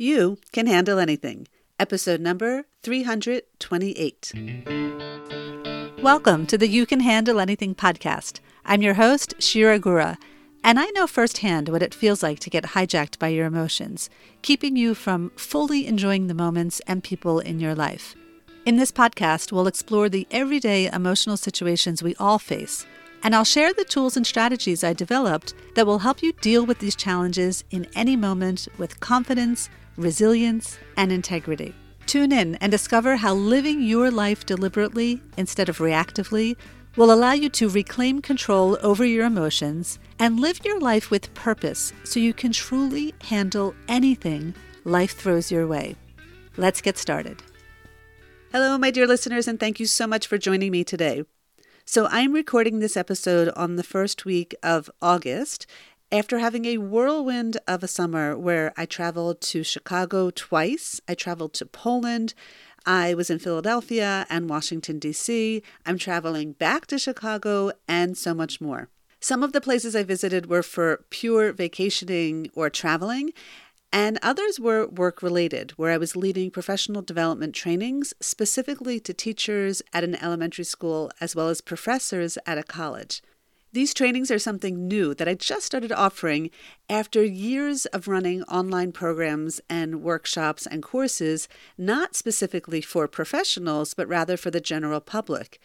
You Can Handle Anything, episode number 328. Welcome to the You Can Handle Anything podcast. I'm your host, Shira Gura, and I know firsthand what it feels like to get hijacked by your emotions, keeping you from fully enjoying the moments and people in your life. In this podcast, we'll explore the everyday emotional situations we all face and I'll share the tools and strategies I developed that will help you deal with these challenges in any moment with confidence, resilience, and integrity. Tune in and discover how living your life deliberately instead of reactively will allow you to reclaim control over your emotions and live your life with purpose so you can truly handle anything life throws your way. Let's get started. Hello, my dear listeners, and thank you so much for joining me today. So I'm recording this episode on the first week of August after having a whirlwind of a summer where I traveled to Chicago twice, I traveled to Poland. I was in Philadelphia and Washington, D.C. I'm traveling back to Chicago and so much more. Some of the places I visited were for pure vacationing or traveling, and others were work related, where I was leading professional development trainings specifically to teachers at an elementary school as well as professors at a college. These trainings are something new that I just started offering after years of running online programs and workshops and courses, not specifically for professionals, but rather for the general public.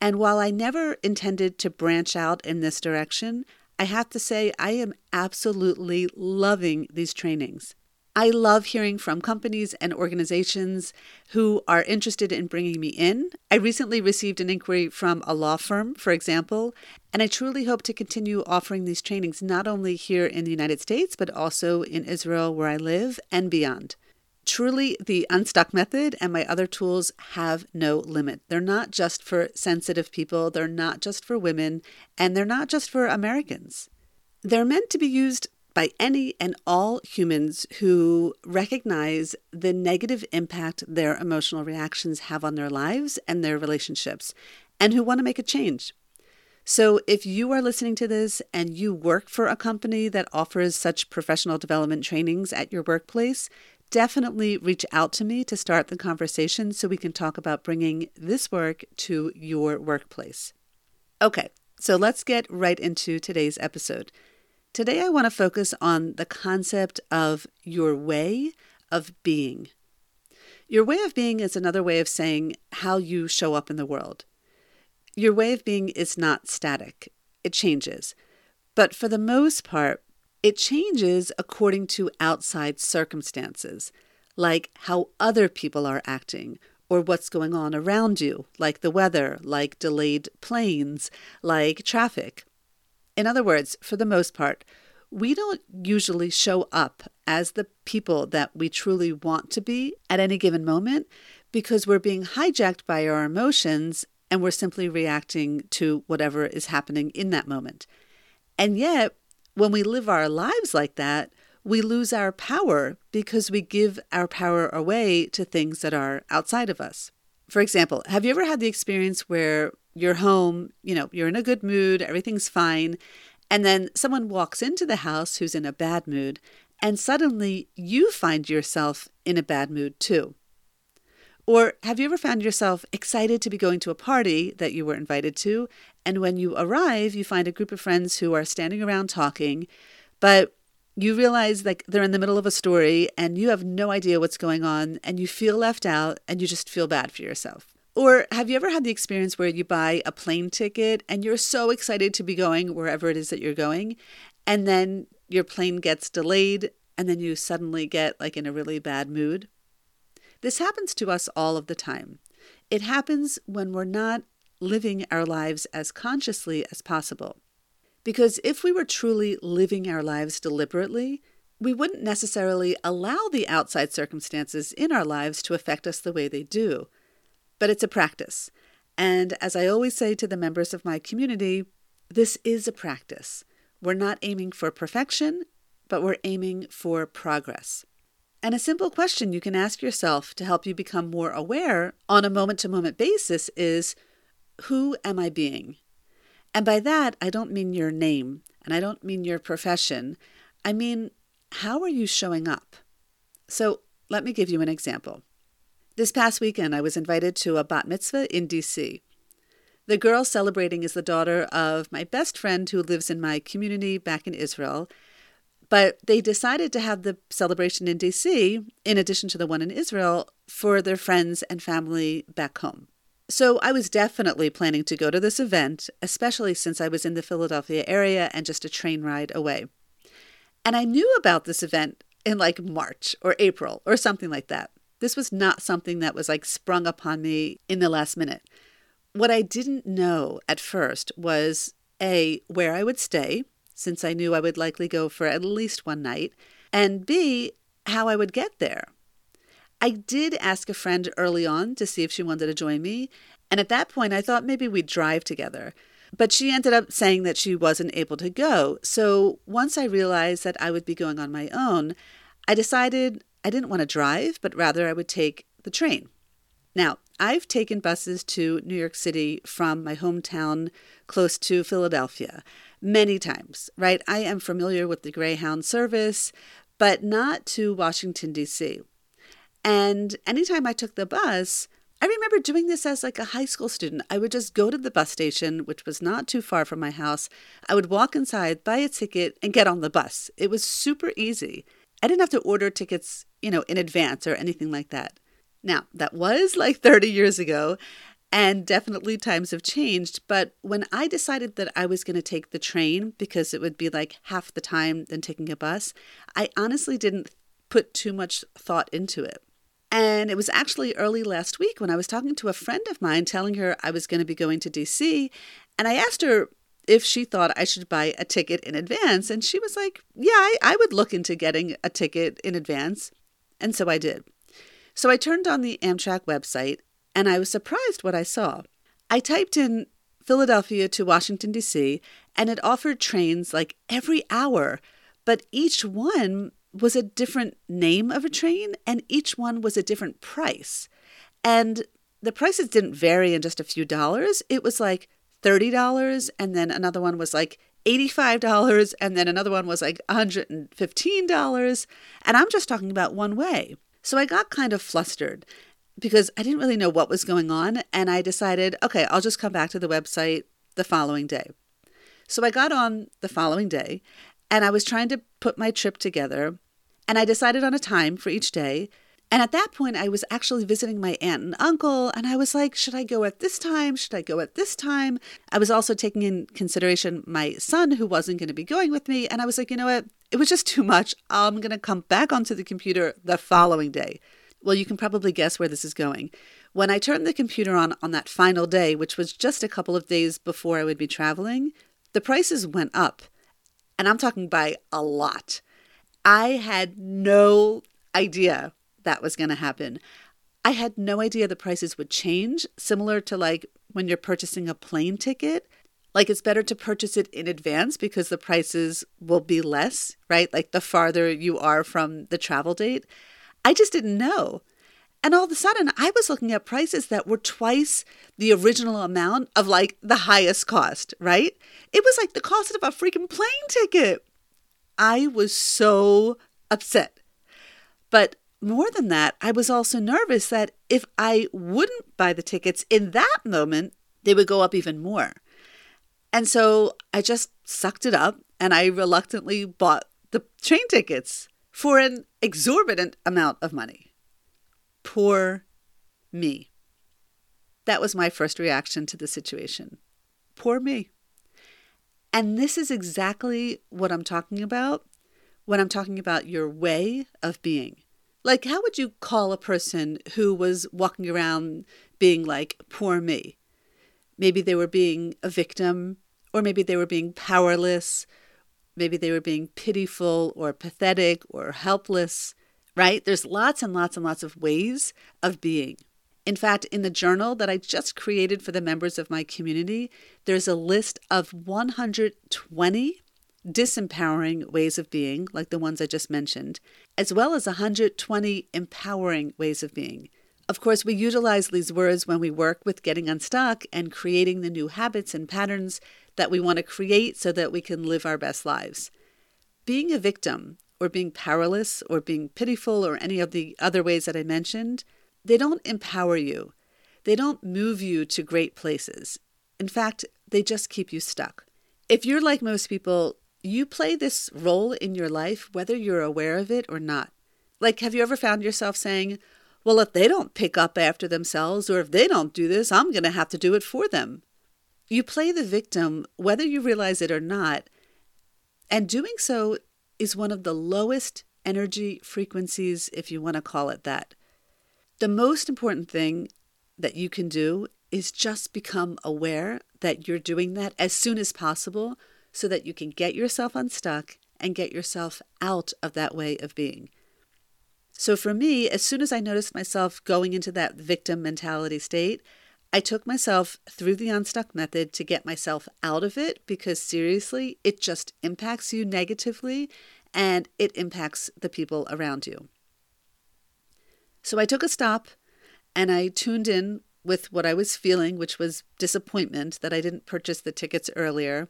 And while I never intended to branch out in this direction, I have to say, I am absolutely loving these trainings. I love hearing from companies and organizations who are interested in bringing me in. I recently received an inquiry from a law firm, for example, and I truly hope to continue offering these trainings not only here in the United States, but also in Israel, where I live, and beyond. Truly, the Unstuck Method and my other tools have no limit. They're not just for sensitive people, they're not just for women, and they're not just for Americans. They're meant to be used by any and all humans who recognize the negative impact their emotional reactions have on their lives and their relationships, and who want to make a change. So, if you are listening to this and you work for a company that offers such professional development trainings at your workplace, definitely reach out to me to start the conversation so we can talk about bringing this work to your workplace. Okay, so let's get right into today's episode. Today, I want to focus on the concept of your way of being. Your way of being is another way of saying how you show up in the world. Your way of being is not static, it changes. But for the most part, it changes according to outside circumstances, like how other people are acting or what's going on around you, like the weather, like delayed planes, like traffic. In other words, for the most part, we don't usually show up as the people that we truly want to be at any given moment because we're being hijacked by our emotions and we're simply reacting to whatever is happening in that moment. And yet, when we live our lives like that, we lose our power because we give our power away to things that are outside of us. For example, have you ever had the experience where you're home, you know, you're in a good mood, everything's fine, and then someone walks into the house who's in a bad mood, and suddenly you find yourself in a bad mood too? Or have you ever found yourself excited to be going to a party that you were invited to, and when you arrive, you find a group of friends who are standing around talking, but you realize like they're in the middle of a story and you have no idea what's going on and you feel left out and you just feel bad for yourself. Or have you ever had the experience where you buy a plane ticket and you're so excited to be going wherever it is that you're going, and then your plane gets delayed and then you suddenly get like in a really bad mood? This happens to us all of the time. It happens when we're not living our lives as consciously as possible. Because if we were truly living our lives deliberately, we wouldn't necessarily allow the outside circumstances in our lives to affect us the way they do. But it's a practice. And as I always say to the members of my community, this is a practice. We're not aiming for perfection, but we're aiming for progress. And a simple question you can ask yourself to help you become more aware on a moment to moment basis is Who am I being? And by that, I don't mean your name and I don't mean your profession. I mean, how are you showing up? So let me give you an example. This past weekend, I was invited to a bat mitzvah in DC. The girl celebrating is the daughter of my best friend who lives in my community back in Israel. But they decided to have the celebration in DC, in addition to the one in Israel, for their friends and family back home. So I was definitely planning to go to this event, especially since I was in the Philadelphia area and just a train ride away. And I knew about this event in like March or April or something like that. This was not something that was like sprung upon me in the last minute. What I didn't know at first was A, where I would stay, since I knew I would likely go for at least one night, and B, how I would get there. I did ask a friend early on to see if she wanted to join me, and at that point I thought maybe we'd drive together. But she ended up saying that she wasn't able to go. So once I realized that I would be going on my own, I decided I didn't want to drive, but rather I would take the train. Now, I've taken buses to New York City from my hometown close to Philadelphia many times, right? I am familiar with the Greyhound service, but not to Washington, D.C. And anytime I took the bus, I remember doing this as like a high school student. I would just go to the bus station, which was not too far from my house. I would walk inside, buy a ticket, and get on the bus. It was super easy. I didn't have to order tickets, you know, in advance or anything like that. Now, that was like 30 years ago, and definitely times have changed. But when I decided that I was going to take the train because it would be like half the time than taking a bus, I honestly didn't put too much thought into it. And it was actually early last week when I was talking to a friend of mine, telling her I was going to be going to DC. And I asked her if she thought I should buy a ticket in advance. And she was like, Yeah, I, I would look into getting a ticket in advance. And so I did. So I turned on the Amtrak website and I was surprised what I saw. I typed in Philadelphia to Washington, D.C., and it offered trains like every hour, but each one was a different name of a train and each one was a different price. And the prices didn't vary in just a few dollars. It was like $30 and then another one was like $85 and then another one was like $115 and I'm just talking about one way. So I got kind of flustered because I didn't really know what was going on. And I decided, okay, I'll just come back to the website the following day. So I got on the following day and I was trying to put my trip together. And I decided on a time for each day. And at that point, I was actually visiting my aunt and uncle. And I was like, should I go at this time? Should I go at this time? I was also taking in consideration my son, who wasn't going to be going with me. And I was like, you know what? It was just too much. I'm going to come back onto the computer the following day. Well, you can probably guess where this is going. When I turned the computer on on that final day, which was just a couple of days before I would be traveling, the prices went up. And I'm talking by a lot. I had no idea that was going to happen. I had no idea the prices would change, similar to like when you're purchasing a plane ticket. Like it's better to purchase it in advance because the prices will be less, right? Like the farther you are from the travel date. I just didn't know. And all of a sudden, I was looking at prices that were twice the original amount of like the highest cost, right? It was like the cost of a freaking plane ticket. I was so upset. But more than that, I was also nervous that if I wouldn't buy the tickets in that moment, they would go up even more. And so I just sucked it up and I reluctantly bought the train tickets for an exorbitant amount of money. Poor me. That was my first reaction to the situation. Poor me. And this is exactly what I'm talking about when I'm talking about your way of being. Like, how would you call a person who was walking around being like, poor me? Maybe they were being a victim or maybe they were being powerless. Maybe they were being pitiful or pathetic or helpless, right? There's lots and lots and lots of ways of being. In fact, in the journal that I just created for the members of my community, there's a list of 120 disempowering ways of being, like the ones I just mentioned, as well as 120 empowering ways of being. Of course, we utilize these words when we work with getting unstuck and creating the new habits and patterns that we want to create so that we can live our best lives. Being a victim or being powerless or being pitiful or any of the other ways that I mentioned, they don't empower you. They don't move you to great places. In fact, they just keep you stuck. If you're like most people, you play this role in your life whether you're aware of it or not. Like, have you ever found yourself saying, Well, if they don't pick up after themselves or if they don't do this, I'm going to have to do it for them? You play the victim whether you realize it or not, and doing so is one of the lowest energy frequencies, if you want to call it that. The most important thing that you can do is just become aware that you're doing that as soon as possible so that you can get yourself unstuck and get yourself out of that way of being. So for me, as soon as I noticed myself going into that victim mentality state, I took myself through the unstuck method to get myself out of it because seriously, it just impacts you negatively and it impacts the people around you. So I took a stop and I tuned in with what I was feeling, which was disappointment that I didn't purchase the tickets earlier.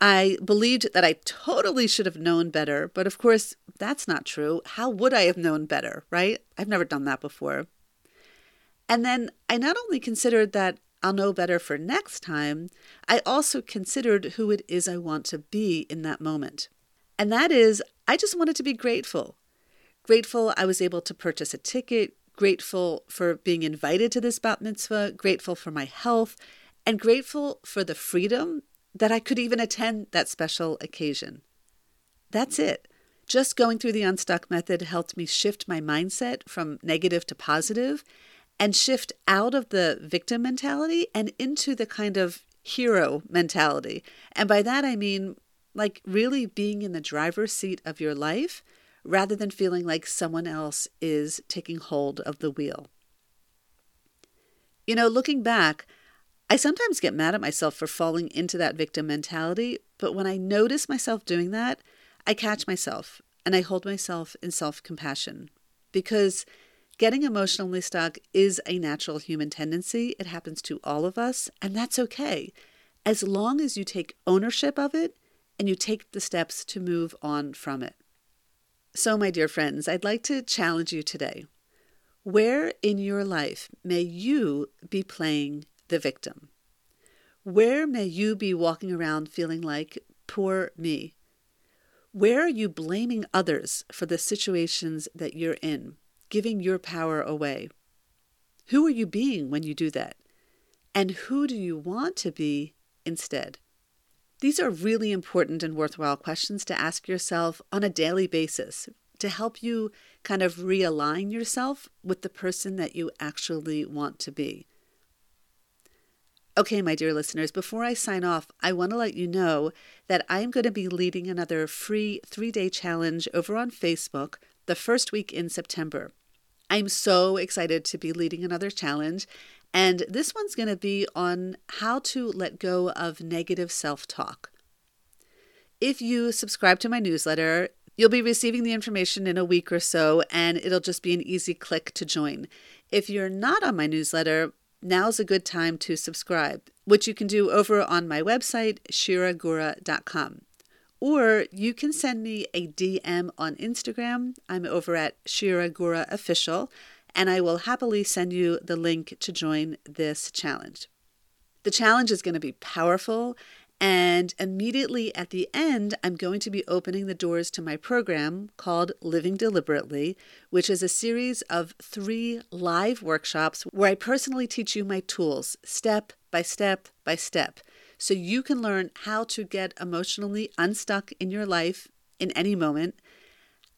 I believed that I totally should have known better, but of course, that's not true. How would I have known better, right? I've never done that before. And then I not only considered that I'll know better for next time, I also considered who it is I want to be in that moment. And that is, I just wanted to be grateful. Grateful I was able to purchase a ticket, grateful for being invited to this bat mitzvah, grateful for my health, and grateful for the freedom that I could even attend that special occasion. That's it. Just going through the Unstuck method helped me shift my mindset from negative to positive and shift out of the victim mentality and into the kind of hero mentality. And by that, I mean like really being in the driver's seat of your life rather than feeling like someone else is taking hold of the wheel. You know, looking back, I sometimes get mad at myself for falling into that victim mentality, but when I notice myself doing that, I catch myself and I hold myself in self compassion because Getting emotionally stuck is a natural human tendency. It happens to all of us, and that's okay, as long as you take ownership of it and you take the steps to move on from it. So, my dear friends, I'd like to challenge you today. Where in your life may you be playing the victim? Where may you be walking around feeling like, poor me? Where are you blaming others for the situations that you're in? giving your power away. Who are you being when you do that? And who do you want to be instead? These are really important and worthwhile questions to ask yourself on a daily basis to help you kind of realign yourself with the person that you actually want to be. Okay, my dear listeners, before I sign off, I want to let you know that I'm going to be leading another free three day challenge over on Facebook the first week in September. I'm so excited to be leading another challenge. And this one's going to be on how to let go of negative self talk. If you subscribe to my newsletter, you'll be receiving the information in a week or so, and it'll just be an easy click to join. If you're not on my newsletter, now's a good time to subscribe, which you can do over on my website, shiragura.com. Or you can send me a DM on Instagram. I'm over at Shira Gura Official, and I will happily send you the link to join this challenge. The challenge is going to be powerful, and immediately at the end, I'm going to be opening the doors to my program called Living Deliberately, which is a series of three live workshops where I personally teach you my tools step by step by step so you can learn how to get emotionally unstuck in your life in any moment,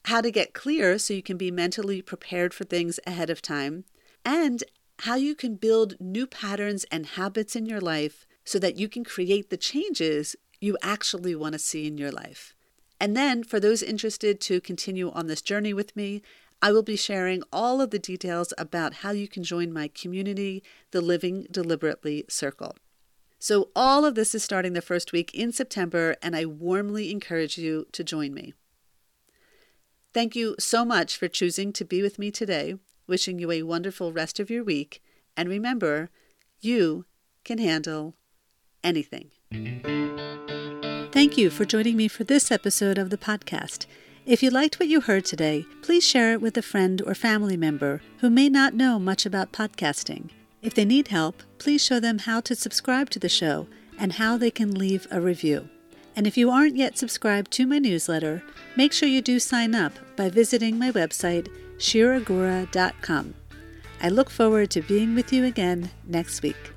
how to get clear so you can be mentally prepared for things ahead of time, and how you can build new patterns and habits in your life so that you can create the changes you actually want to see in your life. And then, for those interested to continue on this journey with me, I will be sharing all of the details about how you can join my community, the Living Deliberately Circle. So, all of this is starting the first week in September, and I warmly encourage you to join me. Thank you so much for choosing to be with me today. Wishing you a wonderful rest of your week. And remember, you can handle anything. Thank you for joining me for this episode of the podcast. If you liked what you heard today, please share it with a friend or family member who may not know much about podcasting. If they need help, please show them how to subscribe to the show and how they can leave a review. And if you aren't yet subscribed to my newsletter, make sure you do sign up by visiting my website, shiragura.com. I look forward to being with you again next week.